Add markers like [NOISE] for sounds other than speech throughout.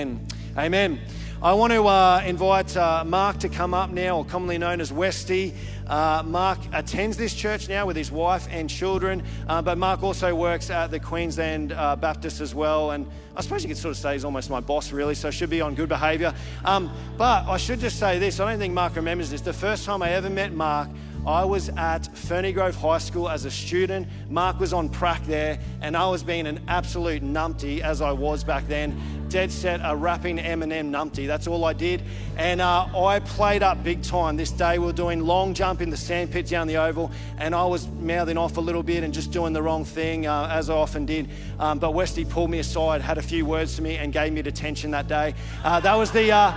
Amen. Amen. I want to uh, invite uh, Mark to come up now, or commonly known as Westy. Uh, Mark attends this church now with his wife and children, uh, but Mark also works at the Queensland uh, Baptist as well. And I suppose you could sort of say he's almost my boss, really, so should be on good behaviour. Um, but I should just say this I don't think Mark remembers this. The first time I ever met Mark, I was at Ferny Grove High School as a student. Mark was on prac there, and I was being an absolute numpty as I was back then. Dead set a rapping Eminem numpty. That's all I did. And uh, I played up big time. This day we were doing long jump in the sandpit down the oval, and I was mouthing off a little bit and just doing the wrong thing, uh, as I often did. Um, but Westy pulled me aside, had a few words to me, and gave me detention that day. Uh, that was the. Uh,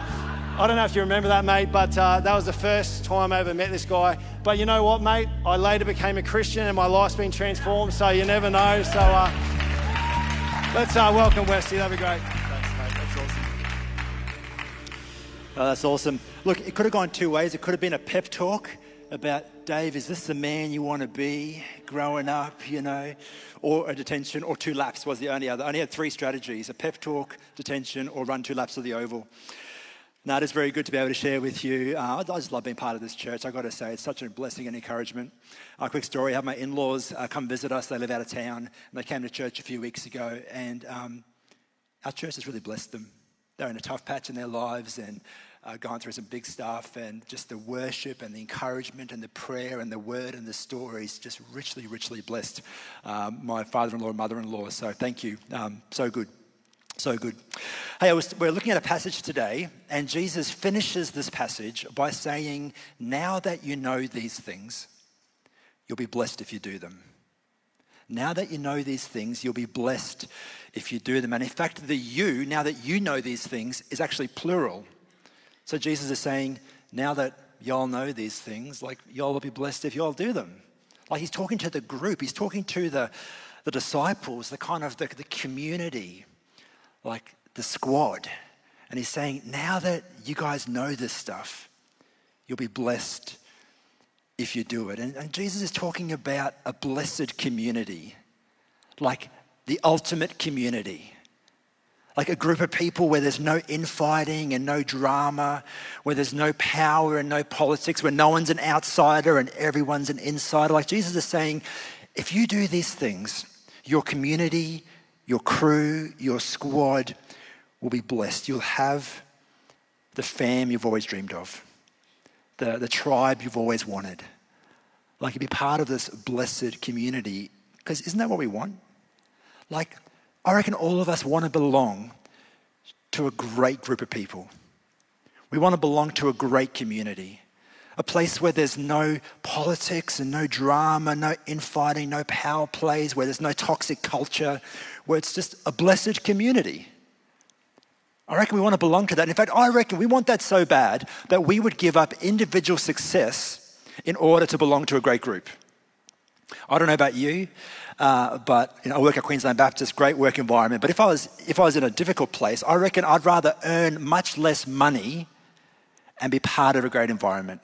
I don't know if you remember that, mate, but uh, that was the first time I ever met this guy. But you know what, mate? I later became a Christian and my life's been transformed, so you never know. So uh, let's uh, welcome Westy. That'd be great. Oh, that's awesome. Look, it could have gone two ways. It could have been a pep talk about, Dave, is this the man you want to be growing up, you know? Or a detention, or two laps was the only other. I only had three strategies a pep talk, detention, or run two laps of the oval. Now, it is very good to be able to share with you. Uh, I just love being part of this church. I've got to say, it's such a blessing and encouragement. A quick story I have my in laws uh, come visit us. They live out of town, and they came to church a few weeks ago, and um, our church has really blessed them. They're in a tough patch in their lives and uh, going through some big stuff, and just the worship and the encouragement and the prayer and the word and the stories just richly, richly blessed um, my father in law and mother in law. So, thank you. Um, so good. So good. Hey, was, we're looking at a passage today, and Jesus finishes this passage by saying, Now that you know these things, you'll be blessed if you do them. Now that you know these things, you'll be blessed if you do them. And in fact, the you, now that you know these things, is actually plural. So Jesus is saying, Now that y'all know these things, like y'all will be blessed if y'all do them. Like he's talking to the group, he's talking to the, the disciples, the kind of the, the community like the squad. And he's saying, now that you guys know this stuff, you'll be blessed if you do it. And, and, Jesus is talking about a blessed community, like the ultimate community. Like a group of people where there's no infighting and no drama, where there's no power and no politics, where no one's an outsider and everyone's an insider. Like Jesus is saying, if you do these things, your community your crew, your squad will be blessed. You'll have the fam you've always dreamed of, the, the tribe you've always wanted. Like, you'll be part of this blessed community. Because isn't that what we want? Like, I reckon all of us want to belong to a great group of people. We want to belong to a great community a place where there's no politics and no drama, no infighting, no power plays, where there's no toxic culture, where it's just a blessed community. I reckon we want to belong to that. In fact, I reckon we want that so bad that we would give up individual success in order to belong to a great group. I don't know about you, uh, but you know, I work at Queensland Baptist, great work environment. But if I was if I was in a difficult place, I reckon I'd rather earn much less money and be part of a great environment.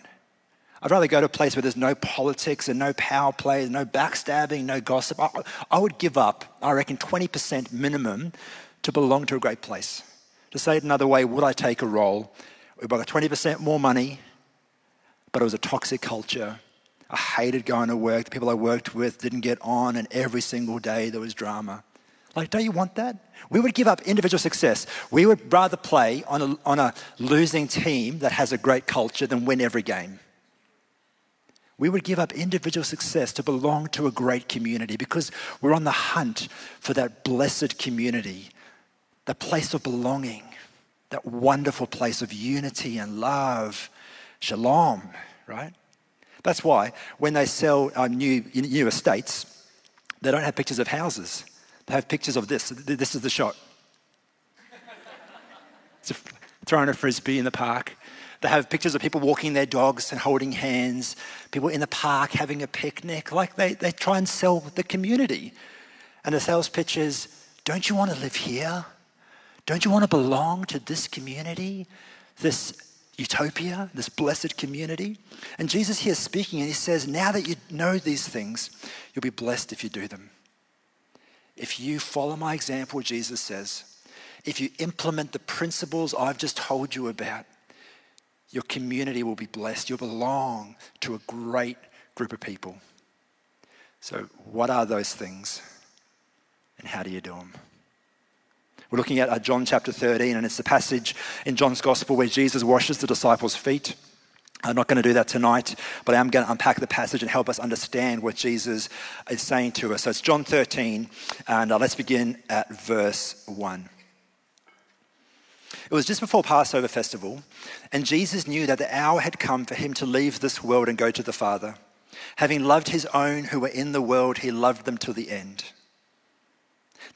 I'd rather go to a place where there's no politics and no power play, no backstabbing, no gossip. I, I would give up, I reckon, 20% minimum to belong to a great place. To say it another way, would I take a role I got 20% more money, but it was a toxic culture? I hated going to work. The people I worked with didn't get on, and every single day there was drama. Like, don't you want that? We would give up individual success. We would rather play on a, on a losing team that has a great culture than win every game we would give up individual success to belong to a great community because we're on the hunt for that blessed community, that place of belonging, that wonderful place of unity and love, shalom, right? That's why when they sell uh, new, new estates, they don't have pictures of houses. They have pictures of this. This is the shot. [LAUGHS] It's a, throwing a frisbee in the park. They have pictures of people walking their dogs and holding hands, people in the park having a picnic. Like they, they try and sell the community. And the sales pitch is don't you want to live here? Don't you want to belong to this community, this utopia, this blessed community? And Jesus here speaking and he says, Now that you know these things, you'll be blessed if you do them. If you follow my example, Jesus says, if you implement the principles I've just told you about, your community will be blessed. You'll belong to a great group of people. So, what are those things? And how do you do them? We're looking at John chapter 13, and it's the passage in John's gospel where Jesus washes the disciples' feet. I'm not going to do that tonight, but I am going to unpack the passage and help us understand what Jesus is saying to us. So it's John 13, and uh, let's begin at verse 1. It was just before Passover festival, and Jesus knew that the hour had come for him to leave this world and go to the Father. Having loved his own who were in the world, he loved them to the end.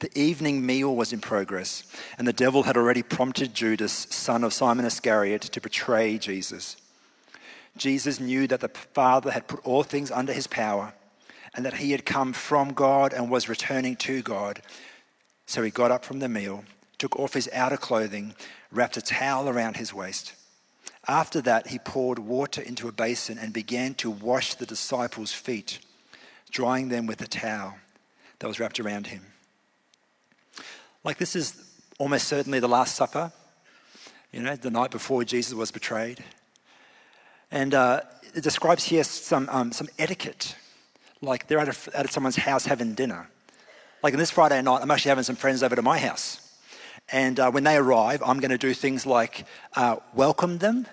The evening meal was in progress, and the devil had already prompted Judas, son of Simon Iscariot, to betray Jesus. Jesus knew that the Father had put all things under his power, and that he had come from God and was returning to God. So he got up from the meal, took off his outer clothing, wrapped a towel around his waist. After that, he poured water into a basin and began to wash the disciples' feet, drying them with a towel that was wrapped around him. Like this is almost certainly the Last Supper, you know, the night before Jesus was betrayed. And uh, it describes here some, um, some etiquette, like they're at, a, at someone's house having dinner. Like on this Friday night, I'm actually having some friends over to my house. And uh, when they arrive, I'm going to do things like uh, welcome them,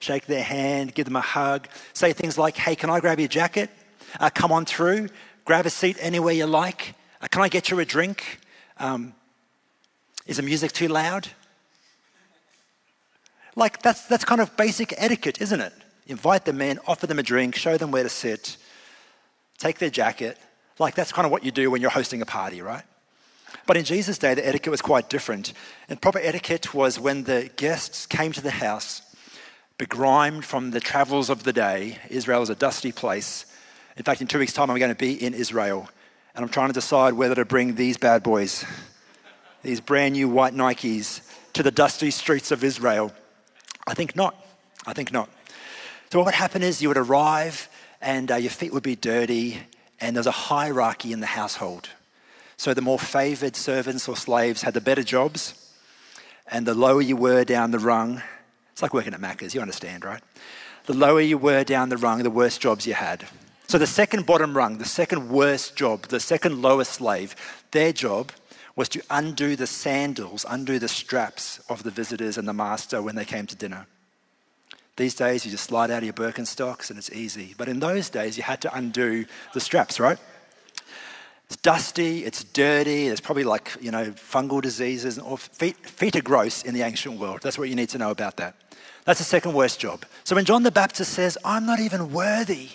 shake their hand, give them a hug, say things like, hey, can I grab your jacket? Uh, come on through, grab a seat anywhere you like. Uh, can I get you a drink? Um, is the music too loud? Like, that's, that's kind of basic etiquette, isn't it? Invite them in, offer them a drink, show them where to sit, take their jacket. Like, that's kind of what you do when you're hosting a party, right? But in Jesus' day, the etiquette was quite different. And proper etiquette was when the guests came to the house, begrimed from the travels of the day. Israel is a dusty place. In fact, in two weeks' time, I'm going to be in Israel. And I'm trying to decide whether to bring these bad boys these brand new white Nikes to the dusty streets of Israel? I think not. I think not. So, what would happen is you would arrive and uh, your feet would be dirty, and there's a hierarchy in the household. So, the more favored servants or slaves had the better jobs, and the lower you were down the rung, it's like working at Macca's, you understand, right? The lower you were down the rung, the worse jobs you had. So, the second bottom rung, the second worst job, the second lowest slave, their job was to undo the sandals, undo the straps of the visitors and the master when they came to dinner. These days, you just slide out of your Birkenstocks and it's easy. But in those days, you had to undo the straps, right? It's dusty, it's dirty, there's probably like, you know, fungal diseases, or feet, feet are gross in the ancient world. That's what you need to know about that. That's the second worst job. So when John the Baptist says, I'm not even worthy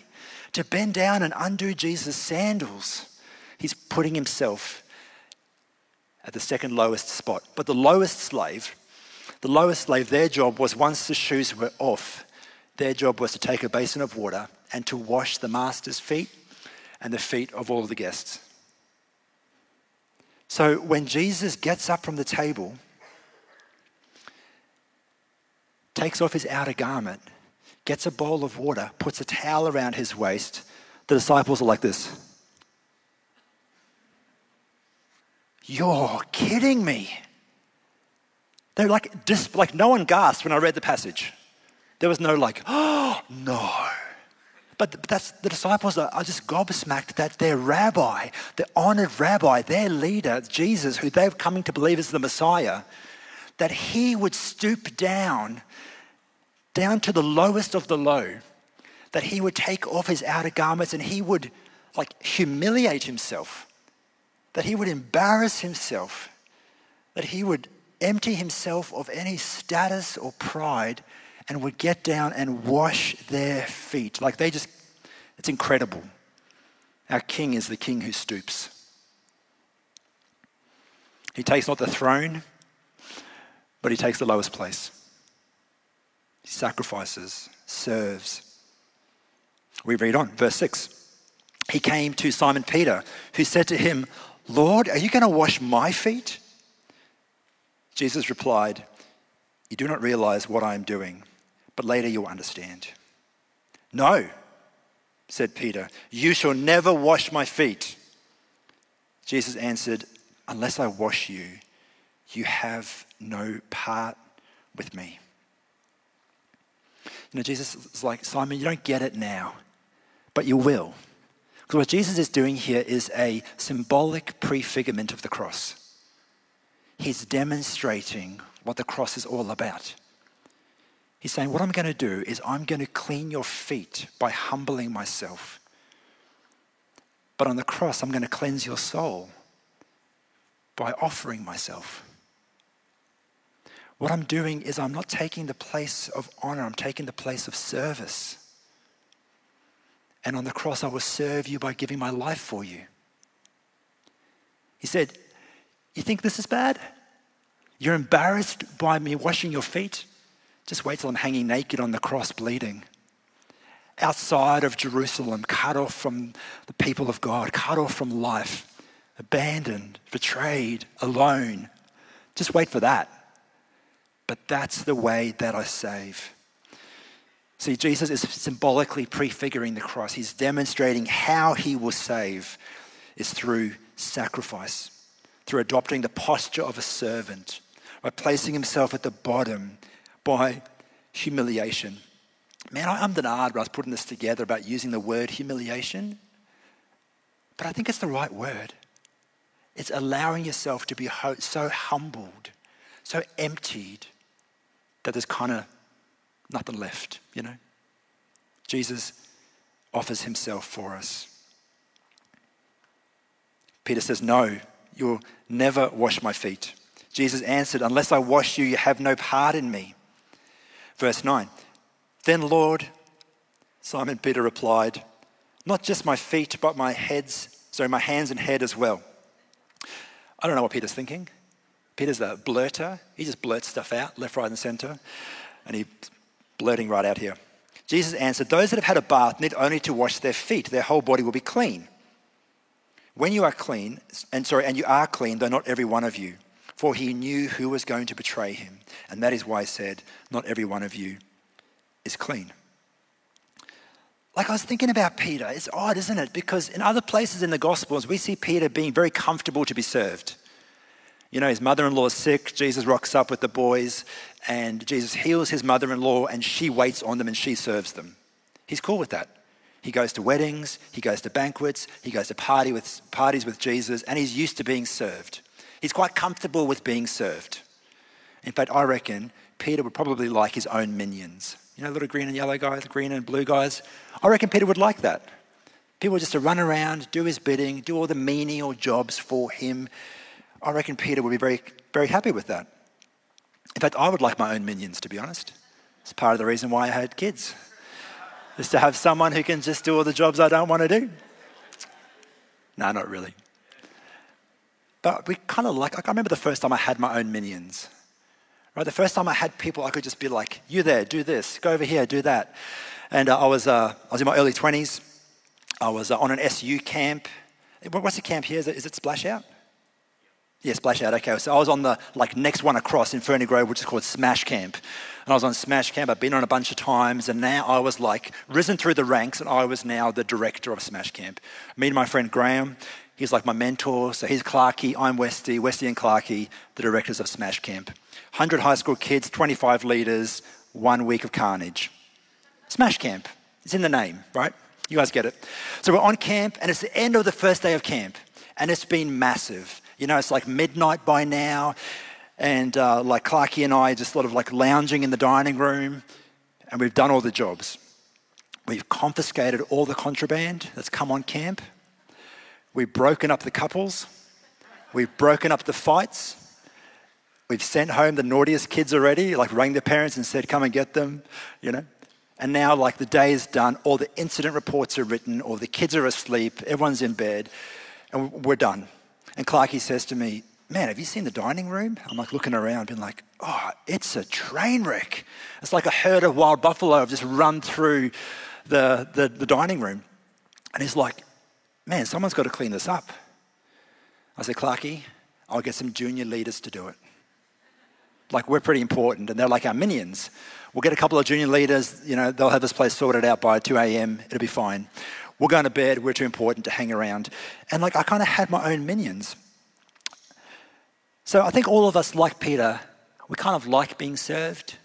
to bend down and undo Jesus' sandals, he's putting himself at the second lowest spot. But the lowest slave, the lowest slave, their job was once the shoes were off, their job was to take a basin of water and to wash the master's feet and the feet of all the guests. So when Jesus gets up from the table, takes off his outer garment, gets a bowl of water, puts a towel around his waist, the disciples are like this. You're kidding me. They're like, just like no one gasped when I read the passage. There was no like, oh, [GASPS] no. But that's the disciples are, just gobsmacked that their rabbi, the honored rabbi, their leader, Jesus, who they've coming to believe is the Messiah, that he would stoop down, down to the lowest of the low, that he would take off his outer garments and he would like humiliate himself that he would embarrass himself, that he would empty himself of any status or pride and would get down and wash their feet. Like they just, it's incredible. Our king is the king who stoops. He takes not the throne, but he takes the lowest place. He sacrifices, serves. We read on, verse 6. He came to Simon Peter, who said to him, Lord, are you going to wash my feet? Jesus replied, You do not realize what I am doing, but later you'll understand. No, said Peter, you shall never wash my feet. Jesus answered, Unless I wash you, you have no part with me. You know, Jesus is like, Simon, you don't get it now, but you will. Because what Jesus is doing here is a symbolic prefigurement of the cross. He's demonstrating what the cross is all about. He's saying, What I'm going to do is I'm going to clean your feet by humbling myself. But on the cross, I'm going to cleanse your soul by offering myself. What I'm doing is I'm not taking the place of honor, I'm taking the place of service. And on the cross, I will serve you by giving my life for you. He said, You think this is bad? You're embarrassed by me washing your feet? Just wait till I'm hanging naked on the cross, bleeding. Outside of Jerusalem, cut off from the people of God, cut off from life, abandoned, betrayed, alone. Just wait for that. But that's the way that I save. See, Jesus is symbolically prefiguring the cross. He's demonstrating how he will save is through sacrifice, through adopting the posture of a servant, by placing himself at the bottom, by humiliation. Man, I ummed and ahed when I was putting this together about using the word humiliation, but I think it's the right word. It's allowing yourself to be so humbled, so emptied, that there's kind of nothing left, you know? Jesus offers himself for us. Peter says, No, you'll never wash my feet. Jesus answered, Unless I wash you, you have no part in me. Verse 9, Then, Lord, Simon Peter replied, Not just my feet, but my heads, sorry, my hands and head as well. I don't know what Peter's thinking. Peter's a blurter. He just blurts stuff out, left, right, and center. And he's blurting right out here. Jesus answered, Those that have had a bath need only to wash their feet, their whole body will be clean. When you are clean, and sorry, and you are clean, though not every one of you, for he knew who was going to betray him. And that is why he said, Not every one of you is clean. Like I was thinking about Peter, it's odd, isn't it? Because in other places in the Gospels, we see Peter being very comfortable to be served. You know, his mother in law is sick. Jesus rocks up with the boys, and Jesus heals his mother in law, and she waits on them and she serves them. He's cool with that. He goes to weddings, he goes to banquets, he goes to party with, parties with Jesus, and he's used to being served. He's quite comfortable with being served. In fact, I reckon Peter would probably like his own minions. You know, little green and yellow guys, green and blue guys. I reckon Peter would like that. People just to run around, do his bidding, do all the menial jobs for him. I reckon Peter would be very, very happy with that. In fact, I would like my own minions, to be honest. It's part of the reason why I had kids, is to have someone who can just do all the jobs I don't want to do. No, not really. But we kind of like, I remember the first time I had my own minions. Right, the first time I had people, I could just be like, "You there? Do this. Go over here. Do that." And uh, I was, uh, I was in my early twenties. I was uh, on an SU camp. What's the camp here? Is it, is it Splash Out? Yeah, Splash Out. Okay, so I was on the like next one across in Ferny Grove, which is called Smash Camp. And I was on Smash Camp. I've been on a bunch of times, and now I was like risen through the ranks, and I was now the director of Smash Camp. Me and my friend Graham, he's like my mentor. So he's Clarkey, I'm Westy, Westy and Clarkey, the directors of Smash Camp. 100 high school kids, 25 leaders, one week of carnage. Smash Camp. It's in the name, right? You guys get it. So we're on camp, and it's the end of the first day of camp, and it's been massive. You know, it's like midnight by now. And uh, like Clarky and I just sort of like lounging in the dining room, and we've done all the jobs. We've confiscated all the contraband that's come on camp. We've broken up the couples. We've broken up the fights. We've sent home the naughtiest kids already, like rang their parents and said, come and get them, you know. And now, like, the day is done, all the incident reports are written, all the kids are asleep, everyone's in bed, and we're done. And Clarky says to me, Man, have you seen the dining room? I'm like looking around, being like, Oh, it's a train wreck. It's like a herd of wild buffalo have just run through the, the, the dining room. And he's like, Man, someone's got to clean this up. I said, Clarky, I'll get some junior leaders to do it. Like, we're pretty important, and they're like our minions. We'll get a couple of junior leaders, you know, they'll have this place sorted out by 2 a.m., it'll be fine. We're going to bed. We're too important to hang around. And like, I kind of had my own minions. So I think all of us, like Peter, we kind of like being served.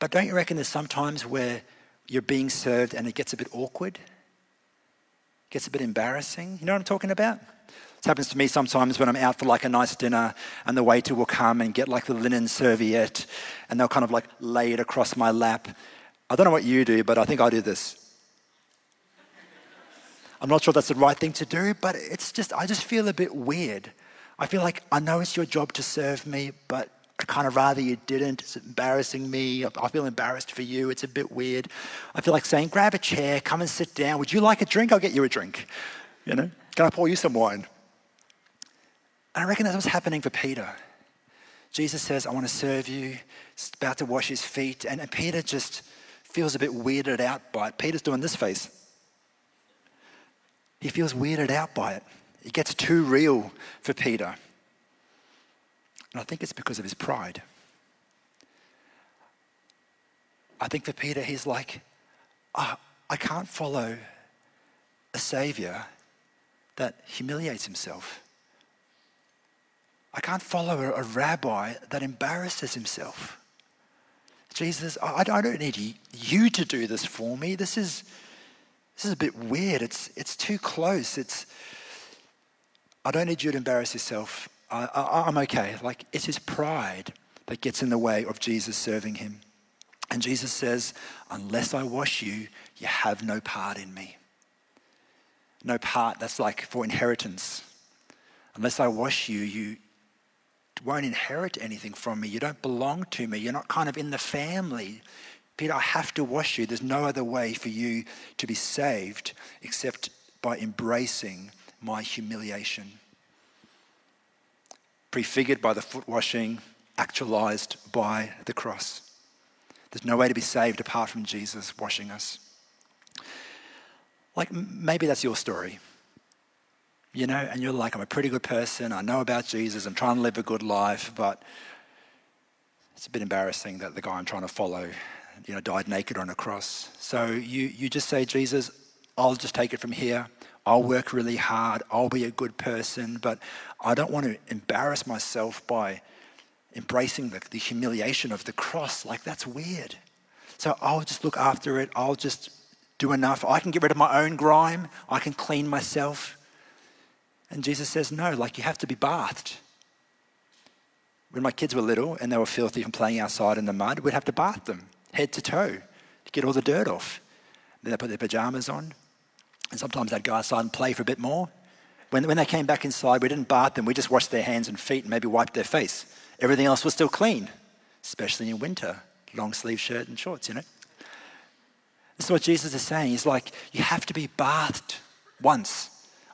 But don't you reckon there's sometimes where you're being served and it gets a bit awkward? Gets a bit embarrassing? You know what I'm talking about? This happens to me sometimes when I'm out for like a nice dinner and the waiter will come and get like the linen serviette and they'll kind of like lay it across my lap. I don't know what you do, but I think I do this. I'm not sure that's the right thing to do, but it's just, I just feel a bit weird. I feel like I know it's your job to serve me, but I'd kind of rather you didn't. It's embarrassing me. I feel embarrassed for you. It's a bit weird. I feel like saying, grab a chair, come and sit down. Would you like a drink? I'll get you a drink. You know, can I pour you some wine? And I reckon that's what's happening for Peter. Jesus says, I want to serve you. He's about to wash his feet. And Peter just feels a bit weirded out by it. Peter's doing this face. He feels weirded out by it. It gets too real for Peter. And I think it's because of his pride. I think for Peter, he's like, oh, I can't follow a savior that humiliates himself. I can't follow a, rabbi that embarrasses himself. Jesus, I don't need you to do this for me. This is, this is a bit weird. It's, it's too close. It's, I don't need you to embarrass yourself. I, I, I'm okay. Like, it's his pride that gets in the way of Jesus serving him. And Jesus says, Unless I wash you, you have no part in me. No part, that's like for inheritance. Unless I wash you, you won't inherit anything from me. You don't belong to me. You're not kind of in the family. Peter, I have to wash you. There's no other way for you to be saved except by embracing my humiliation prefigured by the foot washing, actualized by the cross. There's no way to be saved apart from Jesus washing us. Like maybe that's your story, you know, and you're like, I'm a pretty good person, I know about Jesus, I'm trying to live a good life, but it's a bit embarrassing that the guy I'm trying to follow, you know, died naked on a cross. So you, you just say, Jesus, I'll just take it from here. I'll work really hard. I'll be a good person, but I don't want to embarrass myself by embracing the, the humiliation of the cross. Like, that's weird. So I'll just look after it. I'll just do enough. I can get rid of my own grime. I can clean myself. And Jesus says, no, like, you have to be bathed. When my kids were little and they were filthy from playing outside in the mud, we'd have to bath them head to toe to get all the dirt off. Then they put their pajamas on. And sometimes they'd go outside and play for a bit more. When, when they came back inside, we didn't bath them, we just washed their hands and feet and maybe wiped their face. Everything else was still clean, especially in winter, long sleeve shirt and shorts, you know. This is what Jesus is saying. He's like, you have to be bathed once.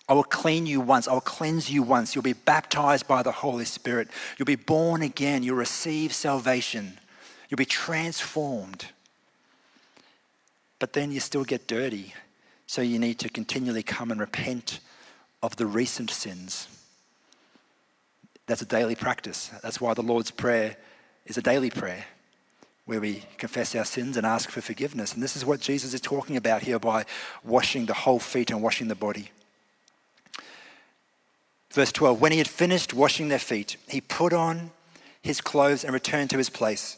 I will clean you once. I will cleanse you once. You'll be baptized by the Holy Spirit. You'll be born again. You'll receive salvation. You'll be transformed. But then you still get dirty so you need to continually come and repent of the recent sins. That's a daily practice. That's why the Lord's Prayer is a daily prayer where we confess our sins and ask for forgiveness. And this is what Jesus is talking about here by washing the whole feet and washing the body. Verse 12 When he had finished washing their feet, he put on his clothes and returned to his place.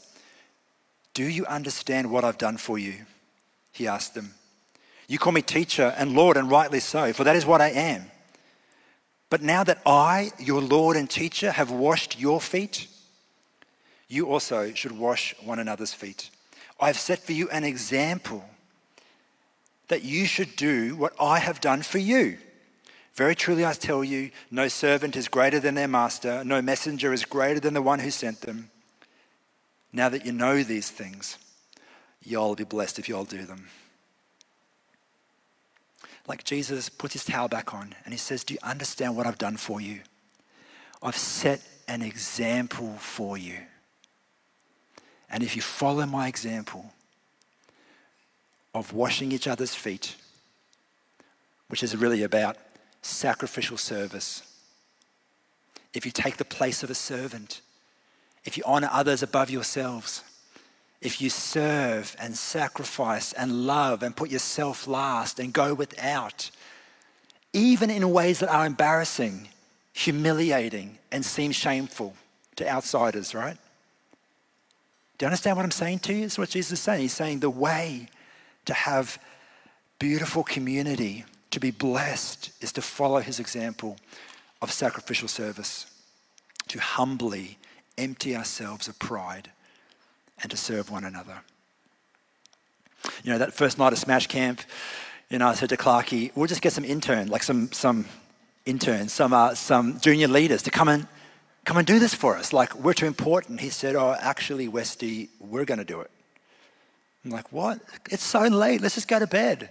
Do you understand what I've done for you? He asked them. You call me teacher and Lord, and rightly so, for that is what I am. But now that I, your Lord and teacher, have washed your feet, you also should wash one another's feet. I have set for you an example that you should do what I have done for you. Very truly, I tell you, no servant is greater than their master, no messenger is greater than the one who sent them. Now that you know these things, you'll be blessed if you'll do them like Jesus puts his towel back on and he says, Do you understand what I've done for you? I've set an example for you. And if you follow my example of washing each other's feet, which is really about sacrificial service, if you take the place of a servant, if you honor others above yourselves, if you serve and sacrifice and love and put yourself last and go without, even in ways that are embarrassing, humiliating, and seem shameful to outsiders, right? Do you understand what I'm saying to you? It's what Jesus is saying. He's saying the way to have beautiful community, to be blessed, is to follow his example of sacrificial service, to humbly empty ourselves of pride and to serve one another. You know, that first night of Smash Camp, you know, I said to Clarky, we'll just get some intern, like some, some interns, some, uh, some junior leaders to come and come and do this for us. Like, we're too important. He said, Oh, actually, Westy, we're going to do it. I'm like, What? It's so late. Let's just go to bed.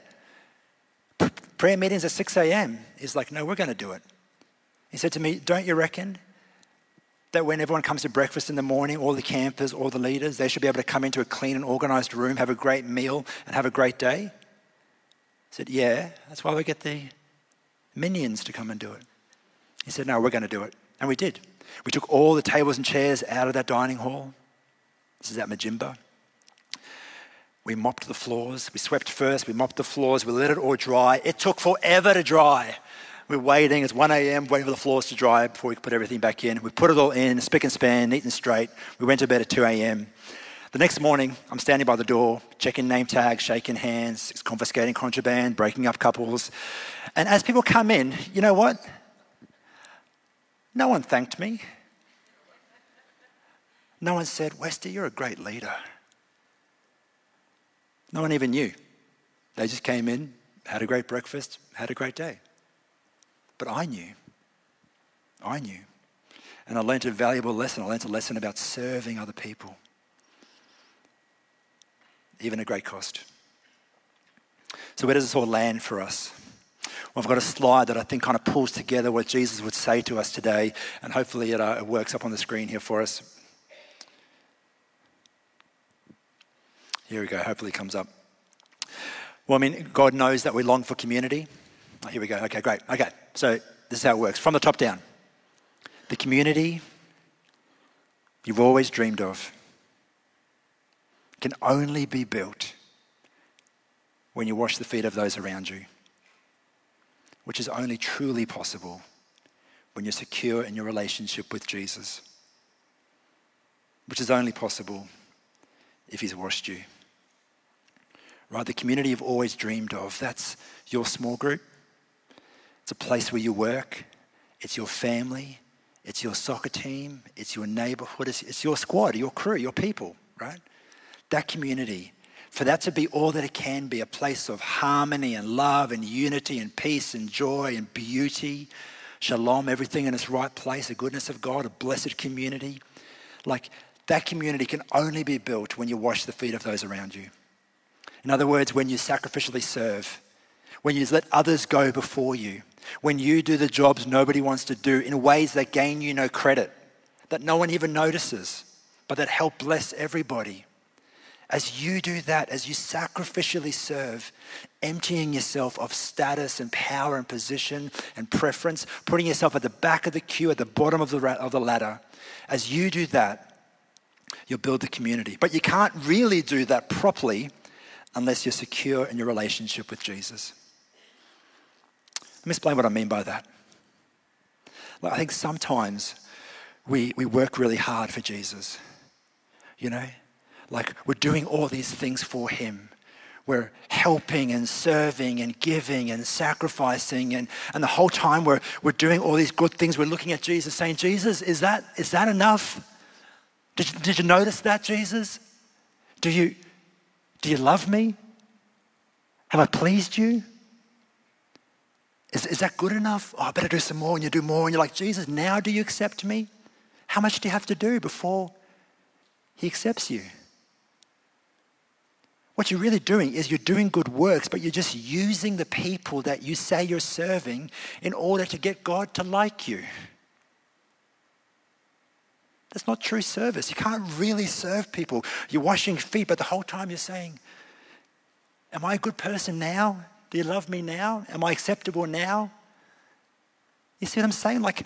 Prayer meetings at 6 a.m. He's like, No, we're going to do it. He said to me, Don't you reckon that when everyone comes to breakfast in the morning, all the campers, all the leaders, they should be able to come into a clean and organized room, have a great meal, and have a great day? I said, Yeah, that's why we get the minions to come and do it. He said, No, we're going to do it. And we did. We took all the tables and chairs out of that dining hall. This is at Majimba. We mopped the floors. We swept first. We mopped the floors. We let it all dry. It took forever to dry. We're waiting. It's 1 a.m., waiting for the floors to dry before we put everything back in. We put it all in, spick and span, neat and straight. We went to bed at 2 a.m. The next morning, I'm standing by the door, checking name tags, shaking hands, confiscating contraband, breaking up couples. And as people come in, you know what? No one thanked me. No one said, Westy, you're a great leader. No one even knew. They just came in, had a great breakfast, had a great day. But I knew. I knew. And I learned a valuable lesson. I learned a lesson about serving other people, even at great cost. So, where does this all land for us? Well, I've got a slide that I think kind of pulls together what Jesus would say to us today, and hopefully it, uh, it works up on the screen here for us. Here we go, hopefully it comes up. Well, I mean, God knows that we long for community. Oh, here we go. Okay, great. Okay, so this is how it works from the top down. The community you've always dreamed of can only be built when you wash the feet of those around you which is only truly possible when you're secure in your relationship with Jesus, which is only possible if He's washed you. Right? The community you've always dreamed of, that's your small group. It's a place where you work, it's your family, it's your soccer team, it's your neighborhood, it's, it's your squad, your crew, your people, right? That community for that to be all that it can be a place of harmony and love and unity and peace and joy and beauty, shalom, everything in its right place, the goodness of God, a blessed community. Like that community can only be built when you wash the feet of those around you. In other words, when you sacrificially serve, when you let others go before you, when you do the jobs nobody wants to do in ways that gain you no credit, that no one even notices, but that help bless everybody. As you do that, as you sacrificially serve, emptying yourself of status and power and position and preference, putting yourself at the back of the queue, at the bottom of the, of the ladder, as you do that, you'll build the community. But you can't really do that properly unless you're secure in your relationship with Jesus. Let me explain what I mean by that. Like, I think sometimes we, we work really hard for Jesus, you know? Like we're doing all these things for Him. We're helping and serving and giving and sacrificing. And, and the whole time we're, we're doing all these good things. We're looking at Jesus saying, Jesus, is that, is that enough? Did did you notice that, Jesus? Do you, do you love me? Have I pleased you? Is, is that good enough? Oh, I better do some more. And you do more. And you're like, Jesus, now do you accept me? How much do you have to do before he accepts you? What you're really doing is you're doing good works, but you're just using the people that you say you're serving in order to get God to like you. That's not true service. You can't really serve people. You're washing feet, but the whole time you're saying, Am I a good person now? Do you love me now? Am I acceptable now? You see what I'm saying? Like,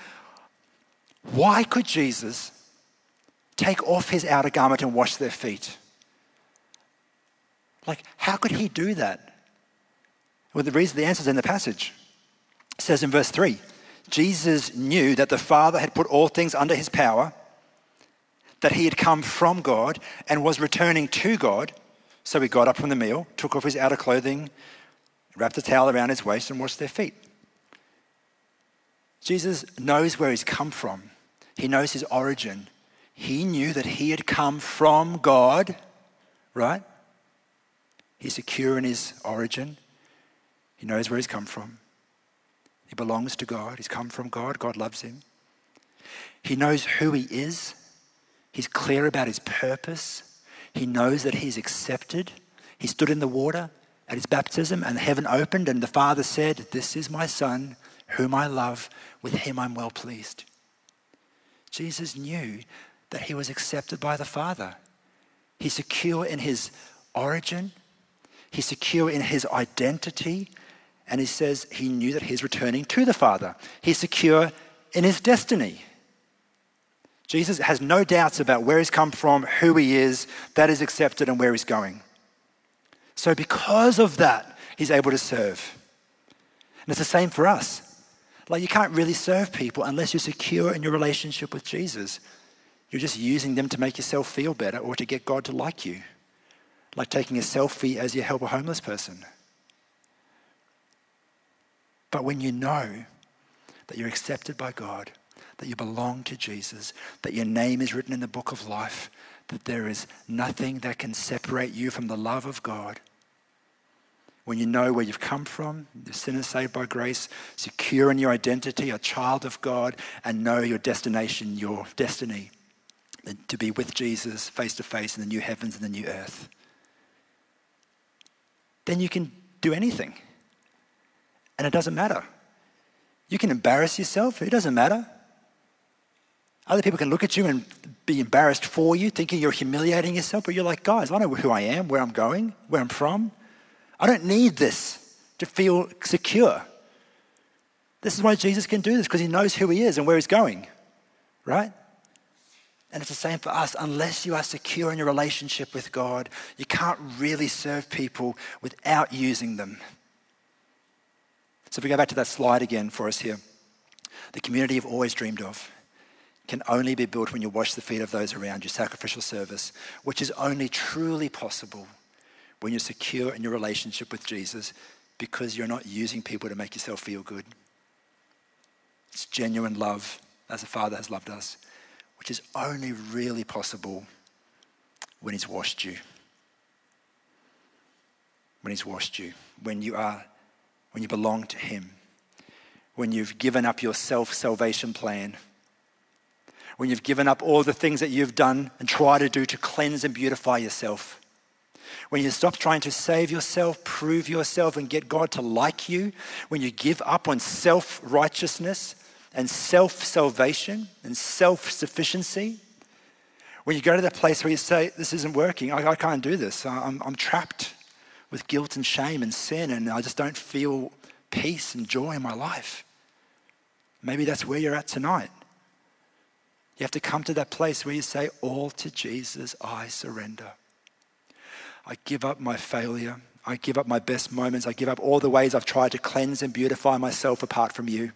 why could Jesus take off his outer garment and wash their feet? Like, how could he do that? Well, the reason the answer is in the passage. It says in verse 3 Jesus knew that the Father had put all things under his power. that he had come from God and was returning to God. So he got up from the meal, took off his outer clothing, wrapped a towel around his waist, and washed their feet. Jesus knows where he's come from, he knows his origin. He knew that he had come from God, right? He's secure in his origin. He knows where he's come from. He belongs to God. He's come from God. God loves him. He knows who he is. He's clear about his purpose. He knows that he's accepted. He stood in the water at his baptism, and heaven opened, and the Father said, This is my Son, whom I love. With him I'm well pleased. Jesus knew that he was accepted by the Father. He's secure in his origin, he's secure in his identity, and he says he knew that he's returning to the Father. He's secure in his destiny. Jesus has no doubts about where he's come from, who he is, that is accepted, and where he's going. So, because of that, he's able to serve. And it's the same for us. Like, you can't really serve people unless you're secure in your relationship with Jesus. You're just using them to make yourself feel better or to get God to like you. Like taking a selfie as you help a homeless person. But when you know that you're accepted by God, that you belong to Jesus, that your name is written in the book of life, that there is nothing that can separate you from the love of God. When you know where you've come from, the sinner saved by grace, secure in your identity, a child of God, and know your destination, your destiny, to be with Jesus face to face in the new heavens and the new earth, then you can do anything. And it doesn't matter. You can embarrass yourself, it doesn't matter. Other people can look at you and be embarrassed for you, thinking you're humiliating yourself, but you're like, guys, I know who I am, where I'm going, where I'm from. I don't need this to feel secure. This is why Jesus can do this, because he knows who he is and where he's going, right? And it's the same for us. Unless you are secure in your relationship with God, you can't really serve people without using them. So if we go back to that slide again for us here, the community you've always dreamed of can only be built when you wash the feet of those around you, sacrificial service, which is only truly possible when you're secure in your relationship with Jesus because you're not using people to make yourself feel good. It's genuine love as the Father has loved us, which is only really possible when He's washed you. When He's washed you, when you are, when you belong to Him, when you've given up your self salvation plan when you've given up all the things that you've done and try to do to cleanse and beautify yourself. When you stop trying to save yourself, prove yourself, and get God to like you. When you give up on self righteousness and self salvation and self sufficiency. When you go to that place where you say, This isn't working, I, I can't do this, I'm, I'm trapped with guilt and shame and sin, and I just don't feel peace and joy in my life. Maybe that's where you're at tonight. You have to come to that place where you say, All to Jesus I surrender. I give up my failure. I give up my best moments. I give up all the ways I've tried to cleanse and beautify myself apart from you.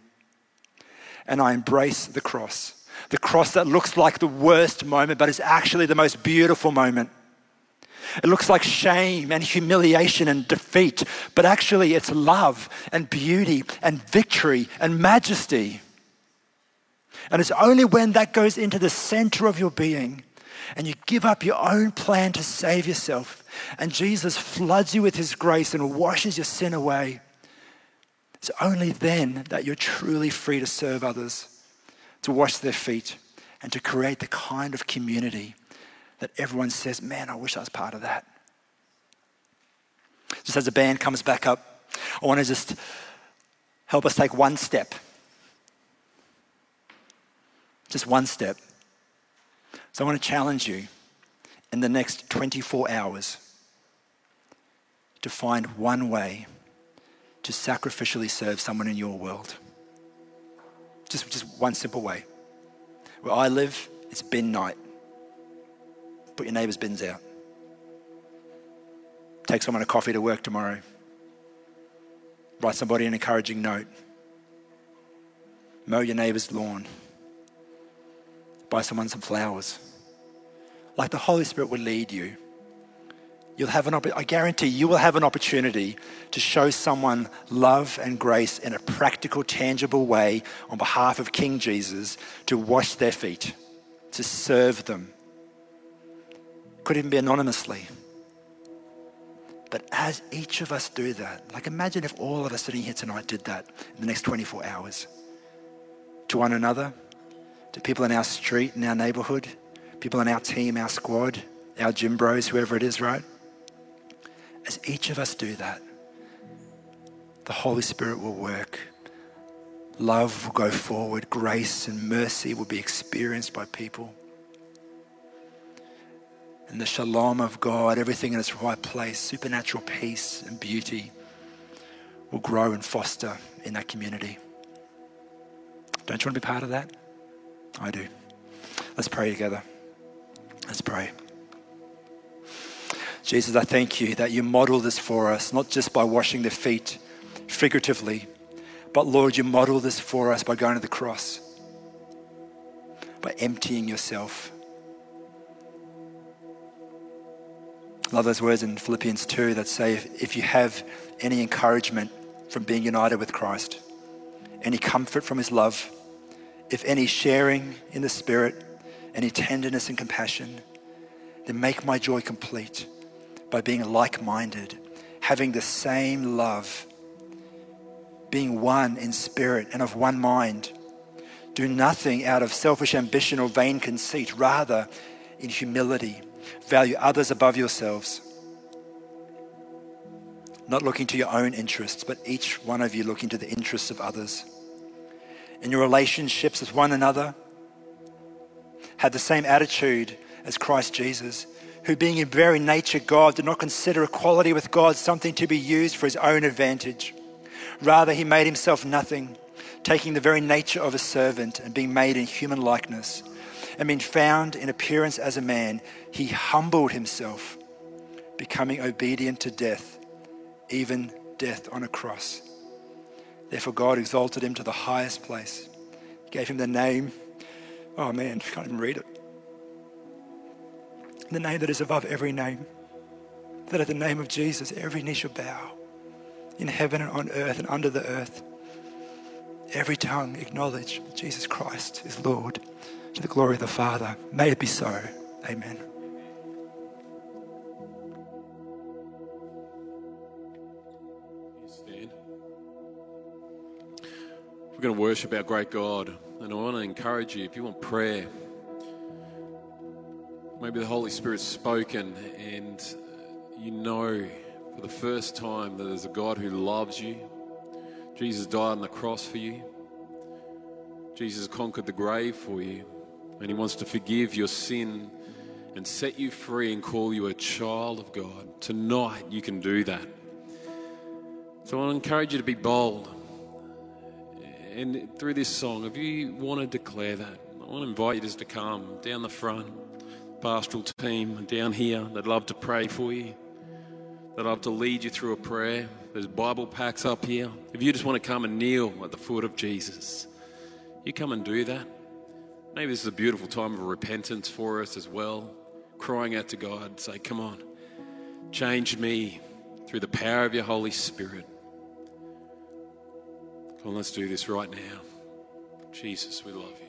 And I embrace the cross. The cross that looks like the worst moment, but is actually the most beautiful moment. It looks like shame and humiliation and defeat, but actually it's love and beauty and victory and majesty. And it's only when that goes into the center of your being and you give up your own plan to save yourself and Jesus floods you with his grace and washes your sin away. It's only then that you're truly free to serve others, to wash their feet, and to create the kind of community that everyone says, Man, I wish I was part of that. Just as the band comes back up, I want to just help us take one step just one step. So I want to challenge you in the next 24 hours to find one way to sacrificially serve someone in your world. Just, just one simple way. Where I live, it's bin night. Put your neighbour's bins out. Take someone a coffee to work tomorrow. Write somebody an encouraging note. Mow your neighbour's lawn buy someone some flowers. like the Holy Spirit will lead you. You'll have an I guarantee you will have an opportunity to show someone love and grace in a practical, tangible way on behalf of King Jesus to wash their feet, to serve them. Could even be anonymously. But as each of us do that, like imagine if all of us sitting here tonight did that in the next 24 hours to one another, to people in our street, in our neighborhood, people in our team, our squad, our gym bros, whoever it is, right? As each of us do that, the Holy Spirit will work. Love will go forward. Grace and mercy will be experienced by people. And the shalom of God, everything in its right place, supernatural peace and beauty will grow and foster in that community. Don't you want to be part of that? I do. Let's pray together. Let's pray. Jesus, I thank you that you model this for us, not just by washing the feet figuratively, but Lord, you model this for us by going to the cross, by emptying yourself. I love those words in Philippians 2 that say, if, if you have any encouragement from being united with Christ, any comfort from his love, if any sharing in the Spirit, any tenderness and compassion, then make my joy complete by being like minded, having the same love, being one in spirit and of one mind. Do nothing out of selfish ambition or vain conceit, rather, in humility, value others above yourselves. Not looking to your own interests, but each one of you looking to the interests of others. In your relationships with one another, had the same attitude as Christ Jesus who, being in very nature God, did not consider equality with God something to be used for his own advantage. Rather, he made himself nothing, taking the very nature of a servant and being made in human likeness. And being found in appearance as a man, he humbled himself, becoming obedient to death, even death on a cross. Therefore, God exalted him to the highest place, gave him the name. Oh man, I [LAUGHS] can't even read it the name that is above every name. That at the name of Jesus, every knee shall bow in heaven and on earth and under the earth. Every tongue acknowledge Jesus Christ is Lord to the glory of the Father. May it be so. Amen. We're going to worship our great God, and I want to encourage you if you want prayer maybe the Holy Spirit's spoken and you know for the first time that there's a God who loves you. Jesus died on the cross for you. Jesus conquered the grave for you. And he wants to forgive your sin and set you free and call you a child of God. Tonight you can do that. So I want to encourage you to be bold. And through this song, if you want to declare that, I want to invite you just to come down the front pastoral team down here that love to pray for you, that love to lead you through a prayer. There's Bible packs up here. If you just want to come and kneel at the foot of Jesus, you come and do that. Maybe this is a beautiful time of repentance for us as well, crying out to God, say, Come on, change me through the power of your Holy Spirit. On, let's do this right now. Jesus, we love you.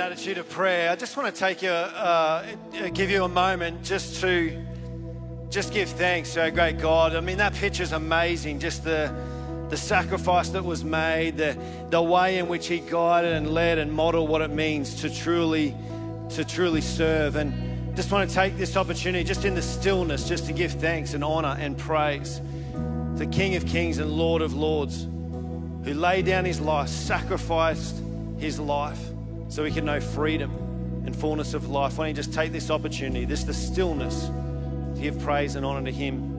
Attitude of prayer, I just want to take you, uh, give you a moment just to just give thanks to our great God. I mean, that picture is amazing. Just the the sacrifice that was made, the the way in which He guided and led and modeled what it means to truly to truly serve. And just want to take this opportunity, just in the stillness, just to give thanks and honor and praise the King of Kings and Lord of Lords, who laid down His life, sacrificed His life, so we can know freedom and fullness of life. Why don't you just take this opportunity, this the stillness, to give praise and honor to Him.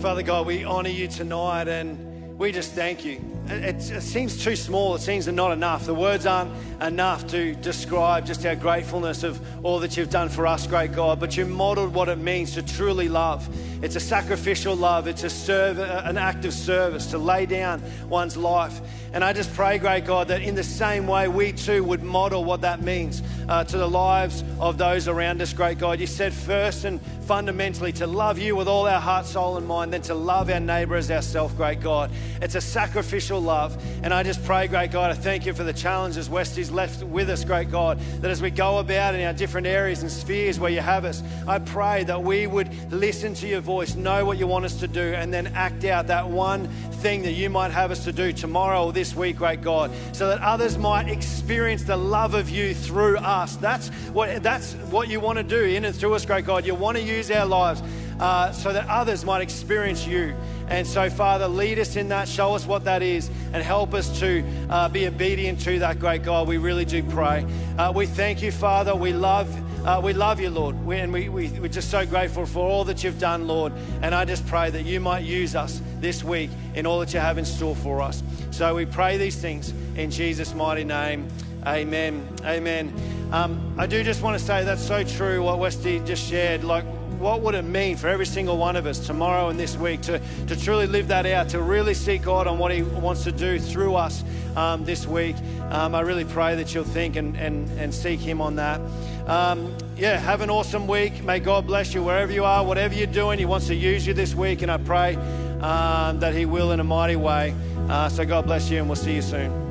Father God, we honor you tonight and we just thank you. It, it, seems too small, it seems not enough. The words aren't enough to describe just our gratefulness of all that you've done for us, great God, but you modeled what it means to truly love. It's a sacrificial love, it's a serve, an act of service to lay down one's life. And I just pray, great God, that in the same way we too would model what that means uh, to the lives of those around us, great God. You said first and fundamentally to love you with all our heart, soul, and mind, then to love our neighbor as ourselves, great God. It's a sacrificial love. And I just pray, great God, I thank you for the challenges Westy's left with us, great God, that as we go about in our different areas and spheres where you have us, I pray that we would listen to your voice, know what you want us to do, and then act out that one thing that you might have us to do tomorrow or this week, great God, so that others might experience the love of you through us. That's what, that's what you want to do in and through us, great God. You want to use our lives uh, so that others might experience you. And so, Father, lead us in that, show us what that is, and help us to uh, be obedient to that, great God. We really do pray. Uh, we thank you, Father. We love uh, we love you, Lord. We, and we, we, we're just so grateful for all that you've done, Lord. And I just pray that you might use us this week in all that you have in store for us. So we pray these things in Jesus' mighty name. Amen. Amen. Um, I do just want to say that's so true what Westy just shared. Like, what would it mean for every single one of us tomorrow and this week to, to truly live that out, to really seek God on what He wants to do through us um, this week? Um, I really pray that you'll think and, and, and seek Him on that. Um, yeah, have an awesome week. May God bless you wherever you are, whatever you're doing. He wants to use you this week, and I pray um, that He will in a mighty way. Uh, so God bless you, and we'll see you soon.